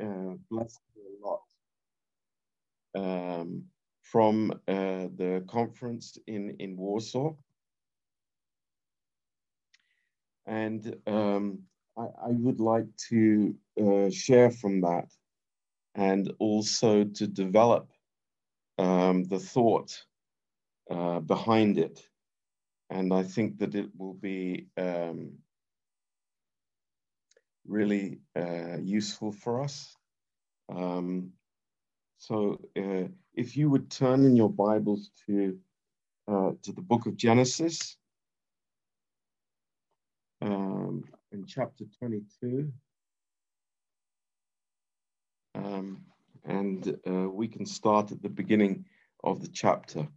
uh, blessed a lot um, from uh, the conference in, in Warsaw. And um, I, I, would like to uh, share from that and also to develop um, the thought uh, behind it. And I think that it will be um, really uh, useful for us. Um, so uh, if you would turn in your Bibles to, uh, to the book of Genesis, um, in chapter 22. Um, and uh, we can start at the beginning of the chapter,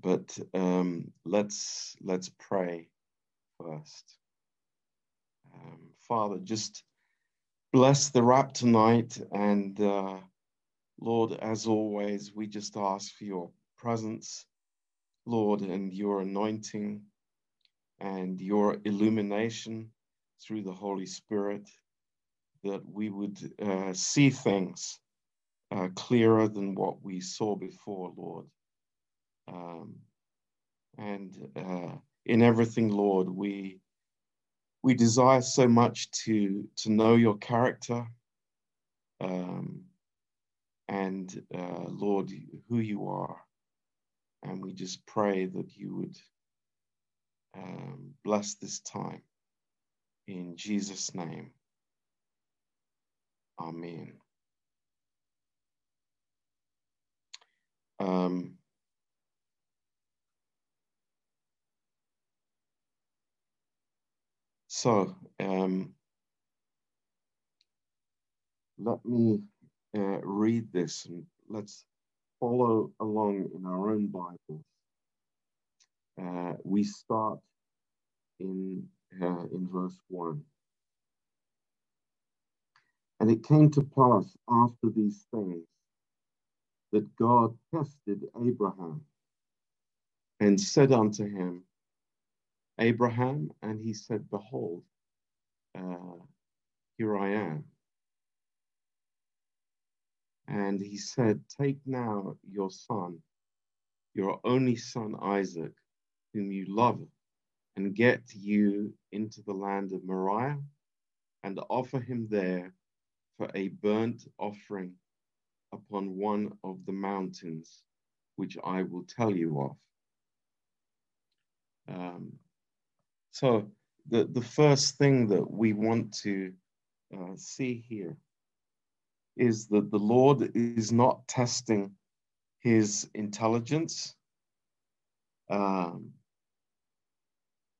but um, let's let's pray first. Um, Father, just bless the wrap tonight, and uh, Lord, as always, we just ask for your presence, Lord, and your anointing and your illumination through the Holy Spirit, that we would uh, see things uh, clearer than what we saw before, Lord. Um, and uh, in everything, Lord, we we desire so much to to know your character, um, and uh, Lord, who you are, and we just pray that you would um, bless this time. In Jesus' name, Amen. Um, so, um, let me uh, read this and let's follow along in our own Bibles. Uh, we start in, uh, in verse 1. And it came to pass after these things that God tested Abraham and said unto him, Abraham, and he said, Behold, uh, here I am. And he said, Take now your son, your only son Isaac, whom you love, and get you into the land of Moriah, and offer him there for a burnt offering upon one of the mountains, which I will tell you of. Um, so, the, the first thing that we want to uh, see here is that the Lord is not testing his intelligence. Um,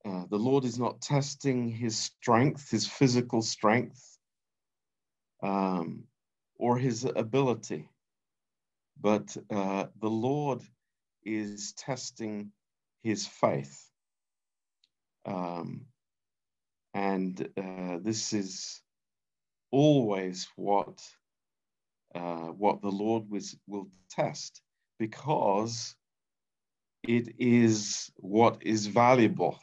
uh, the Lord is not testing his strength, his physical strength, um, or his ability, but uh, the Lord is testing his faith. Um, and uh, this is always what uh, what the Lord was, will test because it is what is valuable.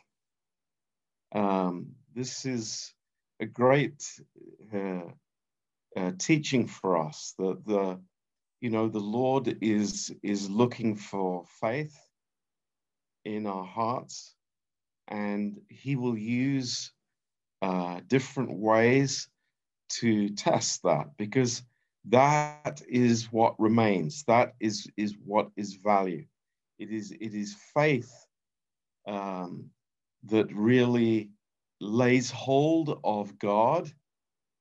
Um, this is a great uh, uh, teaching for us that the you know the Lord is is looking for faith in our hearts, and He will use uh, different ways to test that because that is what remains. That is is what is value. It is it is faith um, that really lays hold of God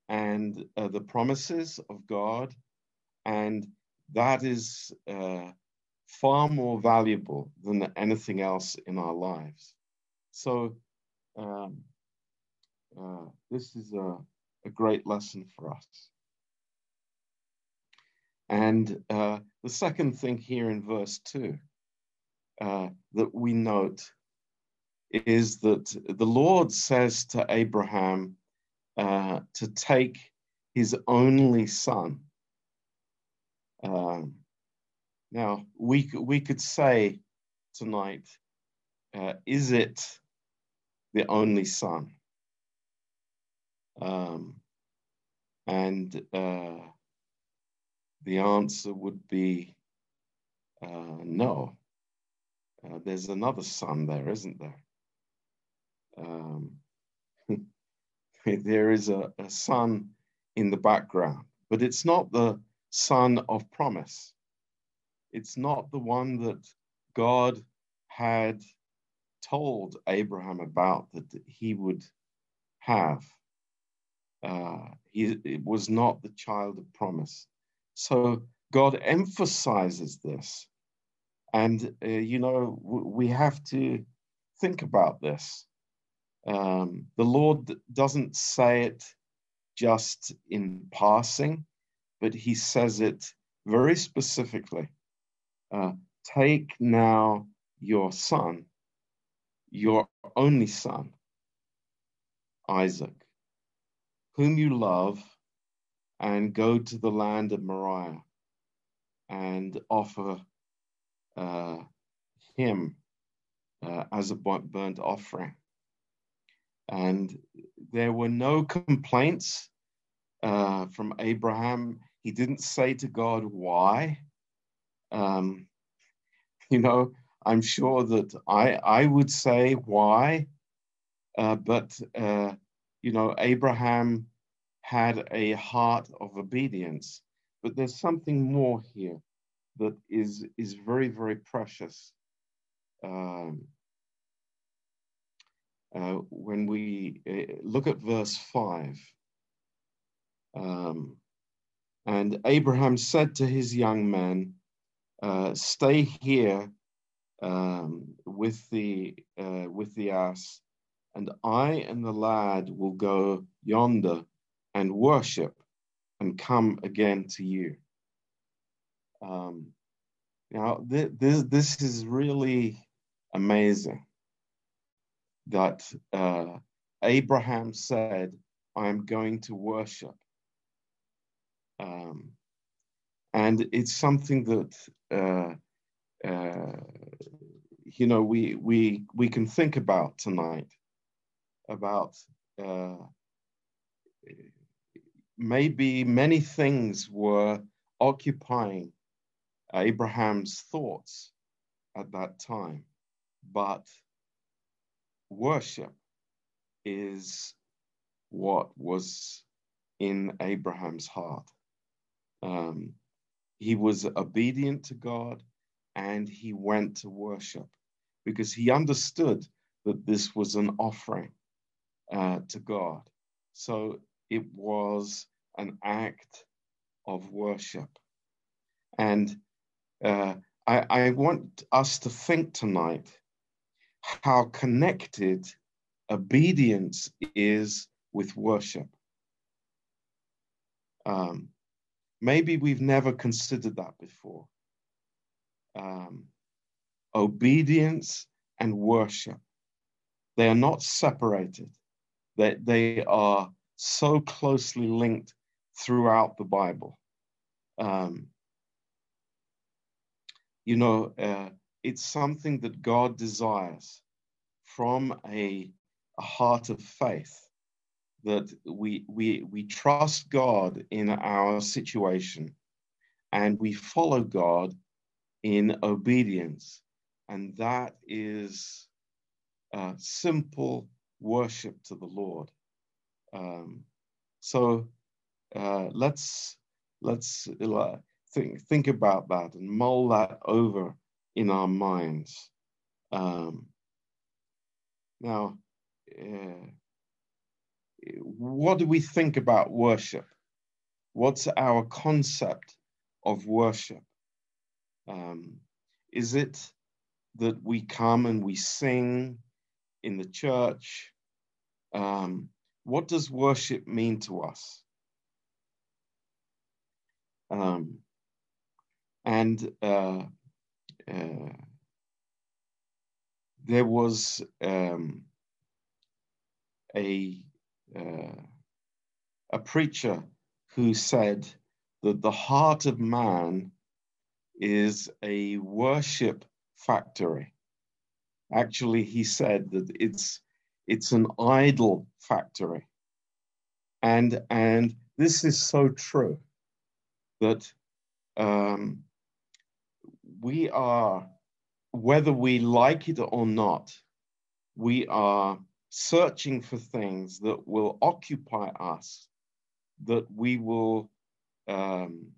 and uh, the promises of God, and that is uh, far more valuable than anything else in our lives. So, um, uh, this is a, a, great lesson for us. And uh, the second thing here in verse 2 uh, that we note is that the Lord says to Abraham uh, to take his only son. Um, now, we, we could say tonight, uh, is it the only son? Um, and uh, the answer would be uh, no. Uh, there's another son there, isn't there? Um, there is a, a son in the background, but it's not the son of promise. It's not the one that God had told Abraham about that he would have. Uh, he, it was not the child of promise. So God emphasizes this. And, uh, you know, we have to think about this. Um, the Lord doesn't say it just in passing, but he says it very specifically. Uh, Take now your son, your only son, Isaac, whom you love, and go to the land of Moriah and offer uh, him uh, as a burnt offering. And there were no complaints uh, from Abraham. He didn't say to God, why? Um, you know, I'm sure that I, I would say why, uh, but, uh, you know, Abraham had a heart of obedience. But there's something more here that is, is very, very precious. Um, uh, when we uh, look at verse 5, um, and Abraham said to his young men, uh, Stay here um, with, the, uh, with the ass, and I and the lad will go yonder and worship and come again to you. Um, now, th- this, this is really amazing that uh, Abraham said, I'm going to worship. Um, and it's something that uh, uh, you know we we we can think about tonight about uh, maybe many things were occupying Abraham's thoughts at that time, but worship is what was in Abraham's heart. Um, he was obedient to God and he went to worship because he understood that this was an offering uh, to God. So it was an act of worship. And uh, I, I want us to think tonight how connected obedience is with worship. Um, maybe we've never considered that before. Um, obedience and worship, they are not separated, they, they are so closely linked throughout the Bible. Um, you know, uh, it's something that God desires from a, a heart of faith that we, we, we trust God in our situation and we follow God in obedience. And that is uh, simple worship to the Lord. Um, so uh, let's let's uh, think think about that and mull that over in our minds. Um, now, uh, what do we think about worship? What's our concept of worship? Um, is it that we come and we sing in the church? Um, what does worship mean to us? Um, and uh, uh, there was um, a uh, a preacher who said that the heart of man is a worship factory. Actually, he said that it's it's an idol factory. And and this is so true that um, we are, whether we like it or not, we are searching for things that will occupy us, that we will um,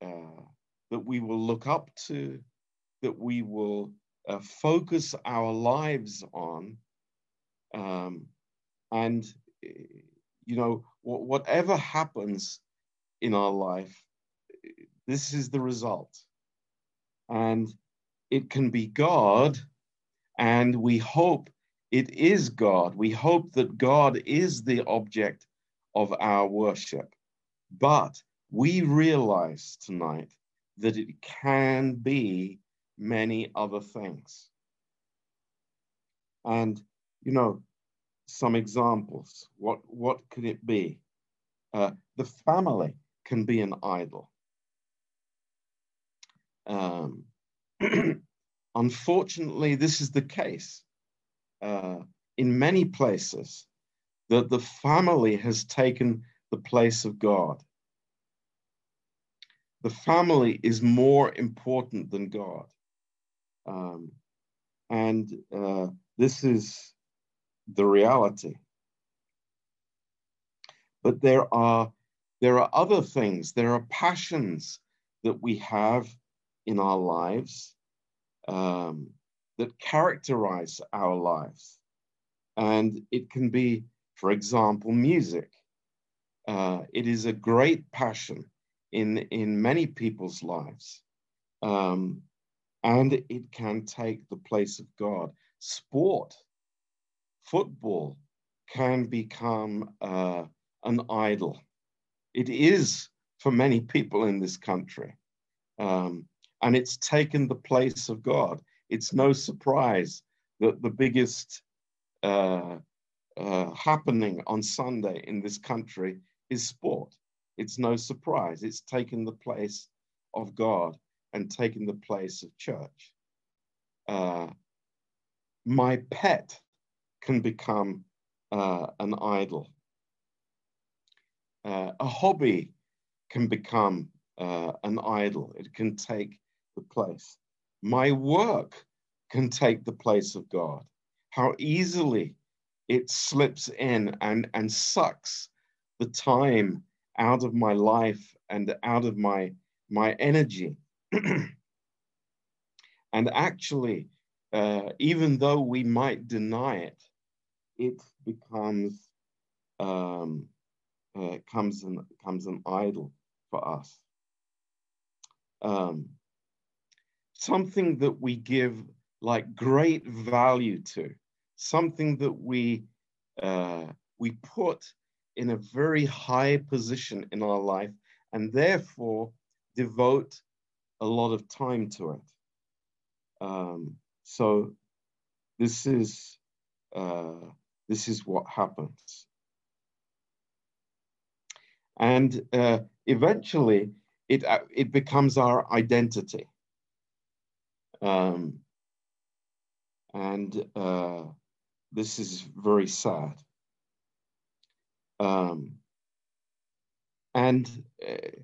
uh, that we will look up to, that we will uh, focus our lives on, um, and you know whatever happens in our life, this is the result, and it can be God, and we hope it is God. We hope that God is the object of our worship. But we realize tonight that it can be many other things. And, you know, some examples. What, what could it be? Uh, the family can be an idol. Um, unfortunately, this is the case uh, in many places that the family has taken the place of God. The family is more important than God. Um, and uh, this is the reality. But there are there are other things. There are passions that we have in our lives um, that characterize our lives. And it can be, for example, music. Uh, it is a great passion in, in many people's lives. Um, and it can take the place of God. Sport, football, can become uh, an idol. It is for many people in this country. Um, and it's taken the place of God it's no surprise that the biggest uh, uh, happening on Sunday in this country is sport. It's no surprise. It's taken the place of God and taken the place of church. Uh, my pet can become uh, an idol. Uh, a hobby can become uh, an idol. It can take the place my work can take the place of God. How easily it slips in and, and sucks the time out of my life and out of my, my energy. and actually, uh, even though we might deny it, it becomes um, uh, comes an comes an idol for us. Um, something that we give like great value to, something that we uh, we put in a very high position in our life, and therefore devote a lot of time to it. Um, so this is uh, this is what happens, and uh, eventually it uh, it becomes our identity. Um, and uh, this is very sad. Um, and uh,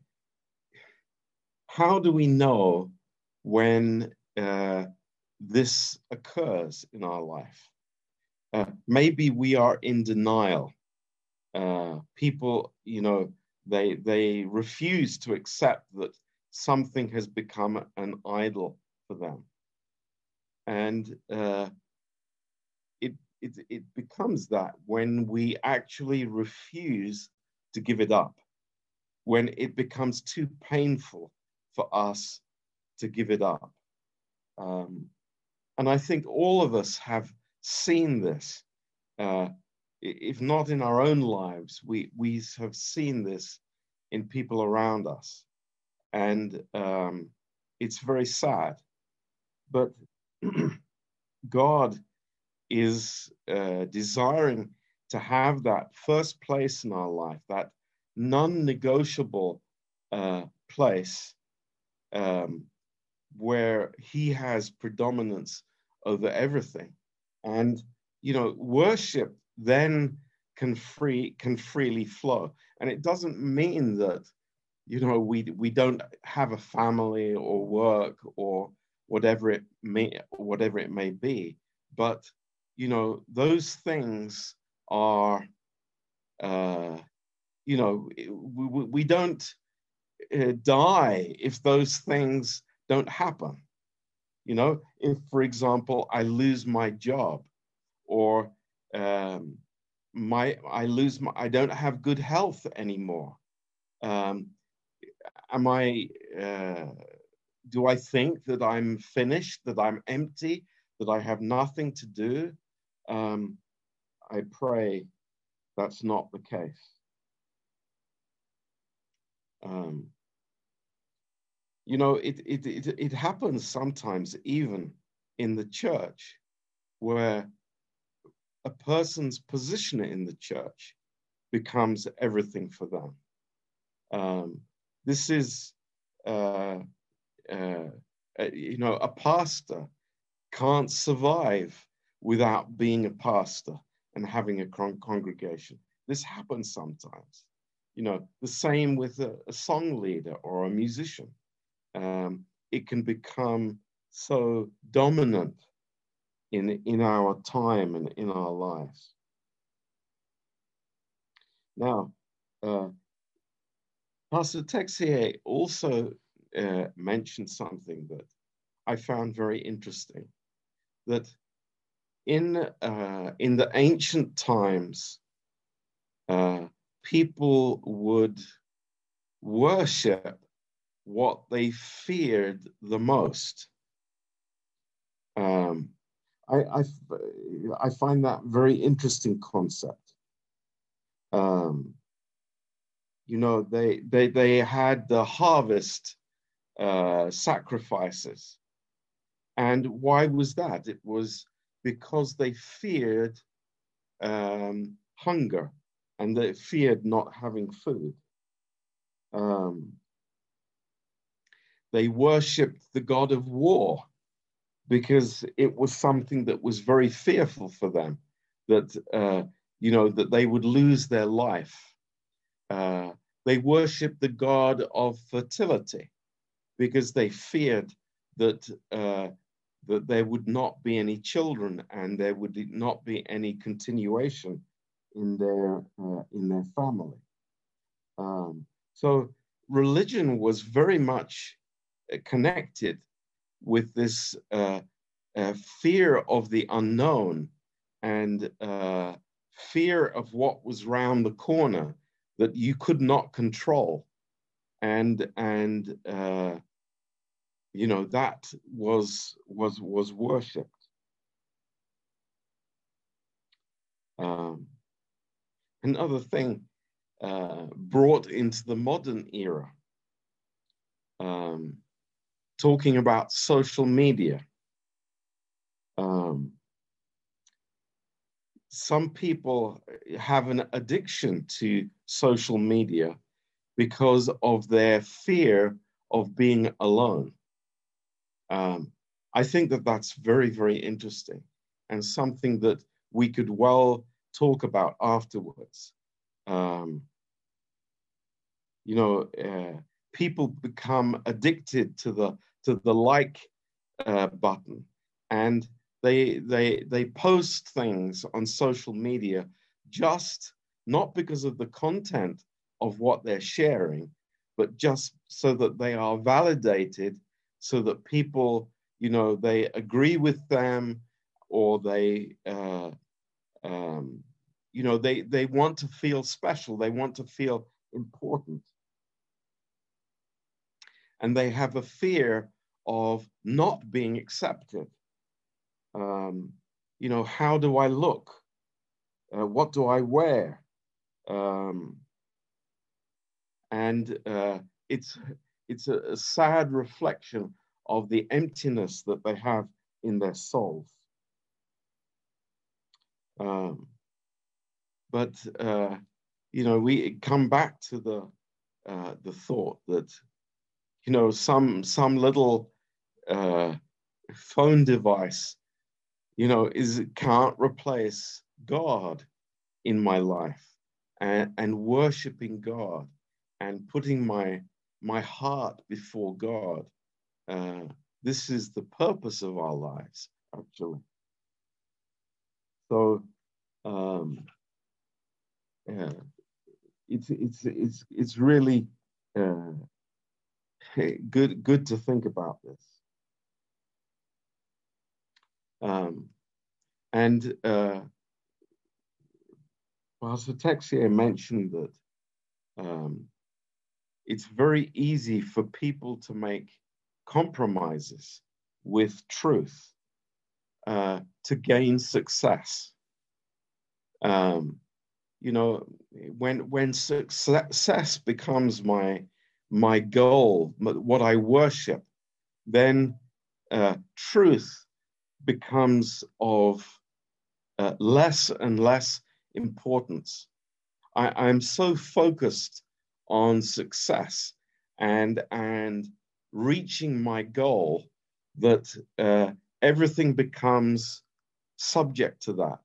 how do we know when uh, this occurs in our life? Uh, maybe we are in denial. Uh, people, you know, they they refuse to accept that something has become an idol for them. And uh, it, it becomes that when we actually refuse to give it up, when it becomes too painful for us to give it up. Um, and I think all of us have seen this. Uh, if not in our own lives, we, we have seen this in people around us. And um, it's very sad. But God is uh, desiring to have that first place in our life, that non negotiable uh, place um, where He has predominance over everything. And, you know, worship then can free can freely flow and it doesn't mean that you know, we we don't have a family or work or whatever it may whatever it may be, but you know, those things are, uh, you know, we, we don't uh, die if those things don't happen. You know, if, for example, I lose my job or um, my I lose my I don't have good health anymore. Um, am I? Uh, do I think that I'm finished? That I'm empty? That I have nothing to do? Um, I pray that's not the case. Um, you know, it, it, it, it happens sometimes even in the church where a person's position in the church becomes everything for them. Um, this is, uh, uh, uh, you know, a pastor can't survive without being a pastor and having a con- congregation. This happens sometimes. You know, the same with a, a song leader or a musician um, it can become so dominant in, in our time and in our lives. Now, uh, Pastor Texier also uh, mentioned something that I found very interesting, that in, uh, in the ancient times, uh, people would worship what they feared the most. Um, I, I, I, find that very interesting concept. Um, you know, they, they, they had the harvest uh, sacrifices. And why was that? It was because they feared um, hunger and they feared not having food. Um, they worshipped the god of war because it was something that was very fearful for them that uh, you know that they would lose their life uh, they worshipped the god of fertility because they feared that uh, that there would not be any children and there would not be any continuation in their uh, in their family. Um, so religion was very much connected with this uh, uh, fear of the unknown and uh, fear of what was round the corner that you could not control. And and uh, you know that was was was worshipped um, another thing uh, brought into the modern era um, talking about social media. Um, some people have an addiction to social media because of their fear of being alone. Um, I think that that's very, very interesting and something that we could well talk about afterwards. Um, you know, uh, people become addicted to the to the like uh, button and they they they post things on social media just not because of the content of what they're sharing but just so that they are validated so that people you know they agree with them or they uh, um, you know they they want to feel special they want to feel important and they have a fear of not being accepted. Um, you know, how do I look? Uh, what do I wear? Um, and uh, it's it's a, a, sad reflection of the emptiness that they have in their souls. Um, but uh, you know, we come back to the uh, the thought that you know, some some little uh, phone device, you know, is can't replace God in my life and, and worshiping God and putting my my heart before God. Uh, this is the purpose of our lives, actually. So, um, yeah, it's it's it's it's really uh, good good to think about this. Um, and uh, Pastor Texier mentioned that um, it's very easy for people to make compromises with truth uh, to gain success. Um, you know, when when success becomes my my goal, what I worship, then uh, truth becomes of uh, less and less importance. I, am so focused on success and and reaching my goal that uh, everything becomes subject to that.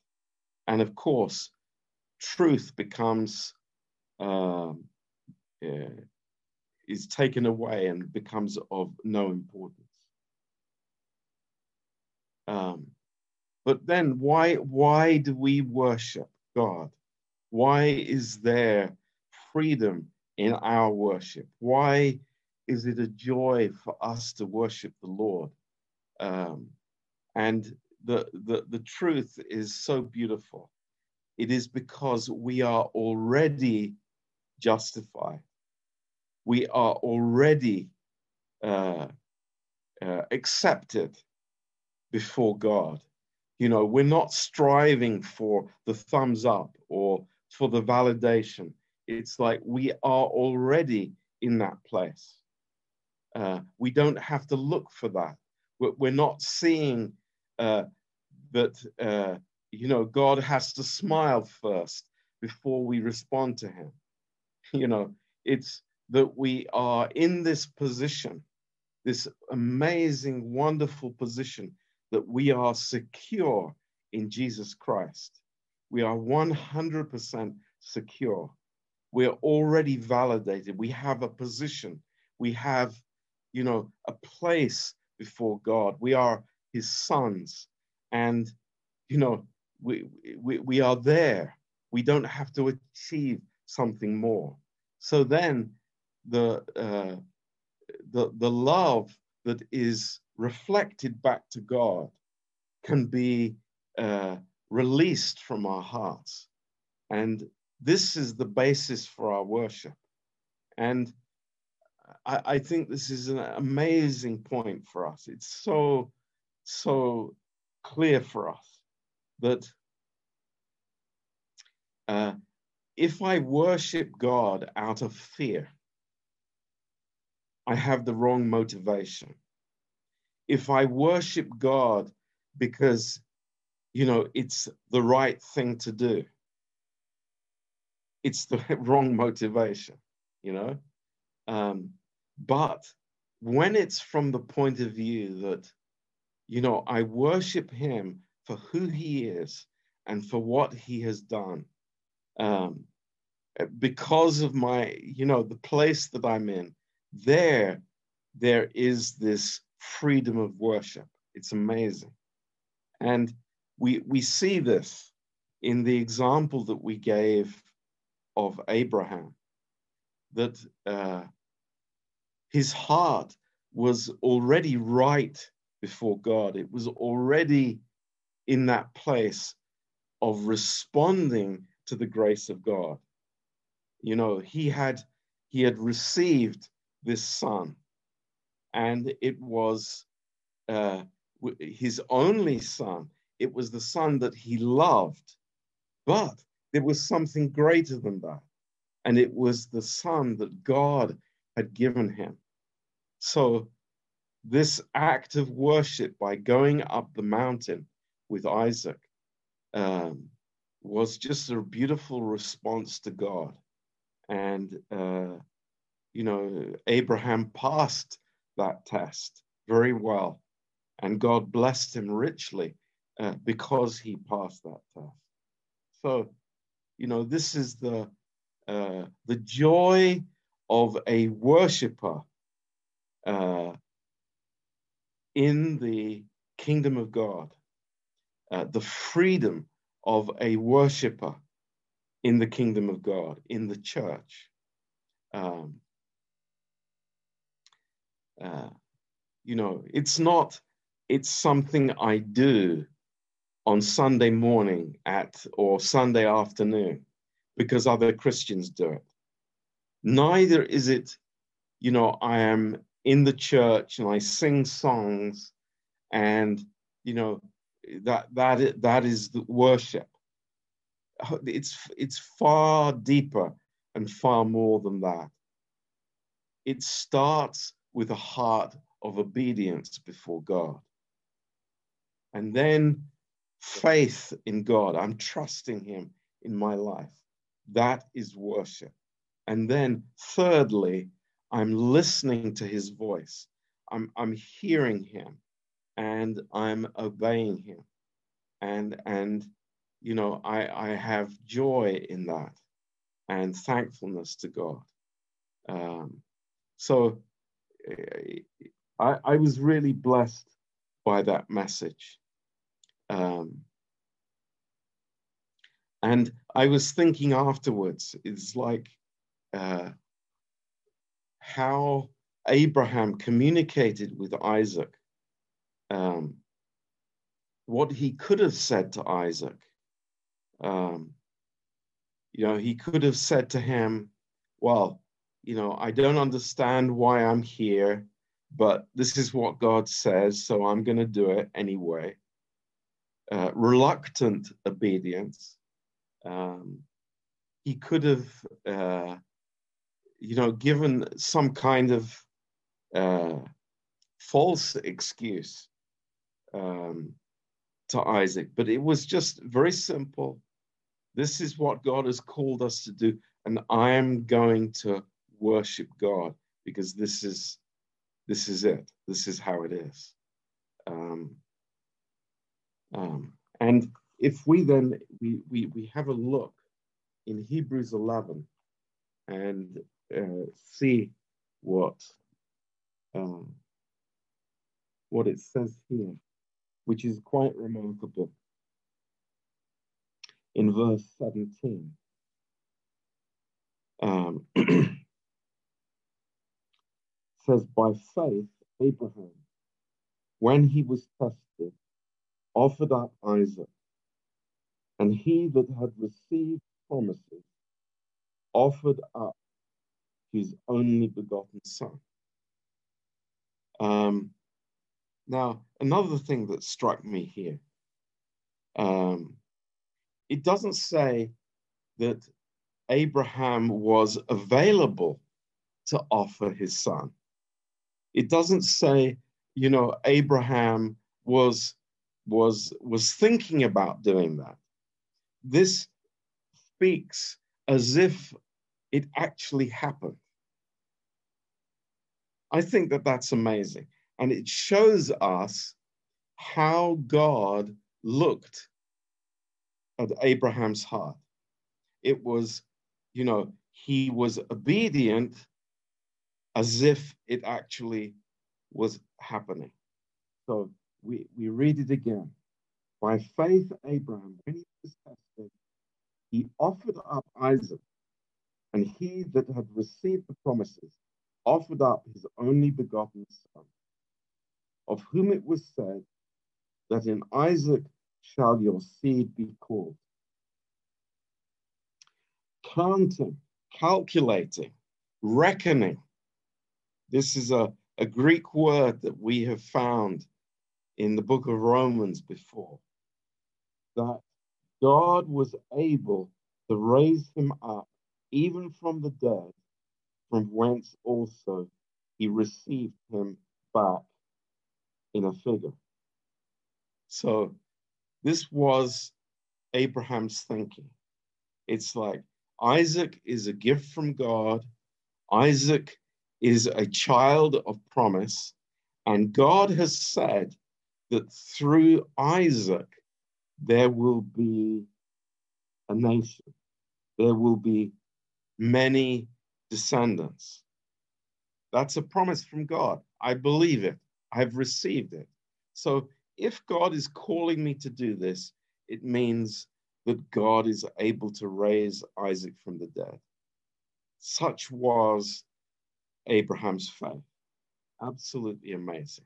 And of course, truth becomes uh, uh, is taken away and becomes of no importance. Um, but then why why do we worship God? Why is there freedom in our worship? Why is it a joy for us to worship the Lord? Um, and the, the, the truth is so beautiful. It is because we are already justified. We are already uh, uh, accepted before God. You know, we're not striving for the thumbs up or for the validation. It's like we are already in that place. Uh, we don't have to look for that. We're, not seeing uh, that, uh, you know, God has to smile first before we respond to Him. You know, it's that we are in this position, this amazing, wonderful position that we are secure in Jesus Christ. We are 100% secure. We are already validated. We have a position. We have, you know, a place before God. We are his sons. And, you know, we, we, we are there. We don't have to achieve something more. So then the, uh, the, the love that is reflected back to God can be uh, released from our hearts. And this is the basis for our worship. And I, I, think this is an amazing point for us. It's so, so clear for us that uh, if I worship God out of fear, I have the wrong motivation if I worship God because, you know, it's the right thing to do, it's the wrong motivation, you know? Um, but when it's from the point of view that, you know, I worship Him for who He is and for what He has done, um, because of my, you know, the place that I'm in, there, there is this freedom of worship. It's amazing. And we, we see this in the example that we gave of Abraham, that uh, his heart was already right before God. It was already in that place of responding to the grace of God. You know, he had he had received this son and it was uh, his only son. It was the son that he loved. But there was something greater than that. And it was the son that God had given him. So, this act of worship by going up the mountain with Isaac um, was just a beautiful response to God. And, uh, you know, Abraham passed that test very well. And God blessed him richly uh, because he passed that test. So, you know, this is the uh, the joy of a worshiper uh, in the kingdom of God, uh, the freedom of a worshiper in the kingdom of God, in the church. Um, uh, you know, it's not, it's something I do on Sunday morning at or Sunday afternoon because other Christians do it. Neither is it, you know, I am in the church and I sing songs and, you know, that that that is the worship. It's it's far deeper and far more than that. It starts with a heart of obedience before God. And then faith in God. I'm trusting Him in my life. That is worship. And then, thirdly, I'm listening to His voice. I'm, I'm hearing Him and I'm obeying Him. And, and you know, I, I have joy in that and thankfulness to God. Um, so I, I was really blessed by that message. Um, and I was thinking afterwards, it's like uh, how Abraham communicated with Isaac, um, what he could have said to Isaac. Um, you know, he could have said to him, Well, you know, I don't understand why I'm here, but this is what God says, so I'm going to do it anyway. Uh, reluctant obedience. Um, he could have, uh, you know, given some kind of uh, false excuse um, to Isaac, but it was just very simple. This is what God has called us to do, and I am going to worship God because this is this is it. This is how it is. Um, um, and if we then we, we we have a look in Hebrews 11 and uh, see what um, what it says here, which is quite remarkable. In verse 17. Um, says, By faith, Abraham, when he was tested, offered up Isaac. And he that had received promises offered up his only begotten son. Um, now, another thing that struck me here um, it doesn't say that Abraham was available to offer his son it doesn't say, you know, Abraham was was was thinking about doing that. This speaks as if it actually happened. I think that that's amazing. And it shows us how God looked at Abraham's heart. It was, you know, he was obedient as if it actually was happening. So we, we read it again. By faith, Abraham, when he was tested, he offered up Isaac, and he that had received the promises offered up his only begotten son, of whom it was said, that in Isaac shall your seed be called. Counting, calculating, reckoning, this is a, a Greek word that we have found in the book of Romans before. That God was able to raise him up even from the dead, from whence also he received him back in a figure. So this was Abraham's thinking. It's like Isaac is a gift from God. Isaac is a child of promise, and God has said that through Isaac there will be a nation, there will be many descendants. That's a promise from God. I believe it. I've received it. So if God is calling me to do this, it means that God is able to raise Isaac from the dead. Such was Abraham's faith. Absolutely amazing.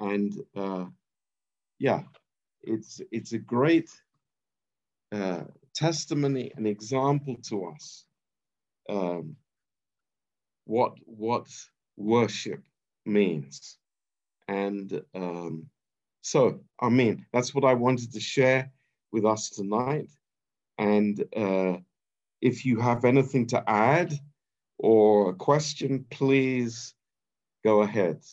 And uh, yeah, it's it's a great uh, testimony, an example to us. Um, what what worship means, and um, so I mean that's what I wanted to share with us tonight. And uh, if you have anything to add or a question, please go ahead.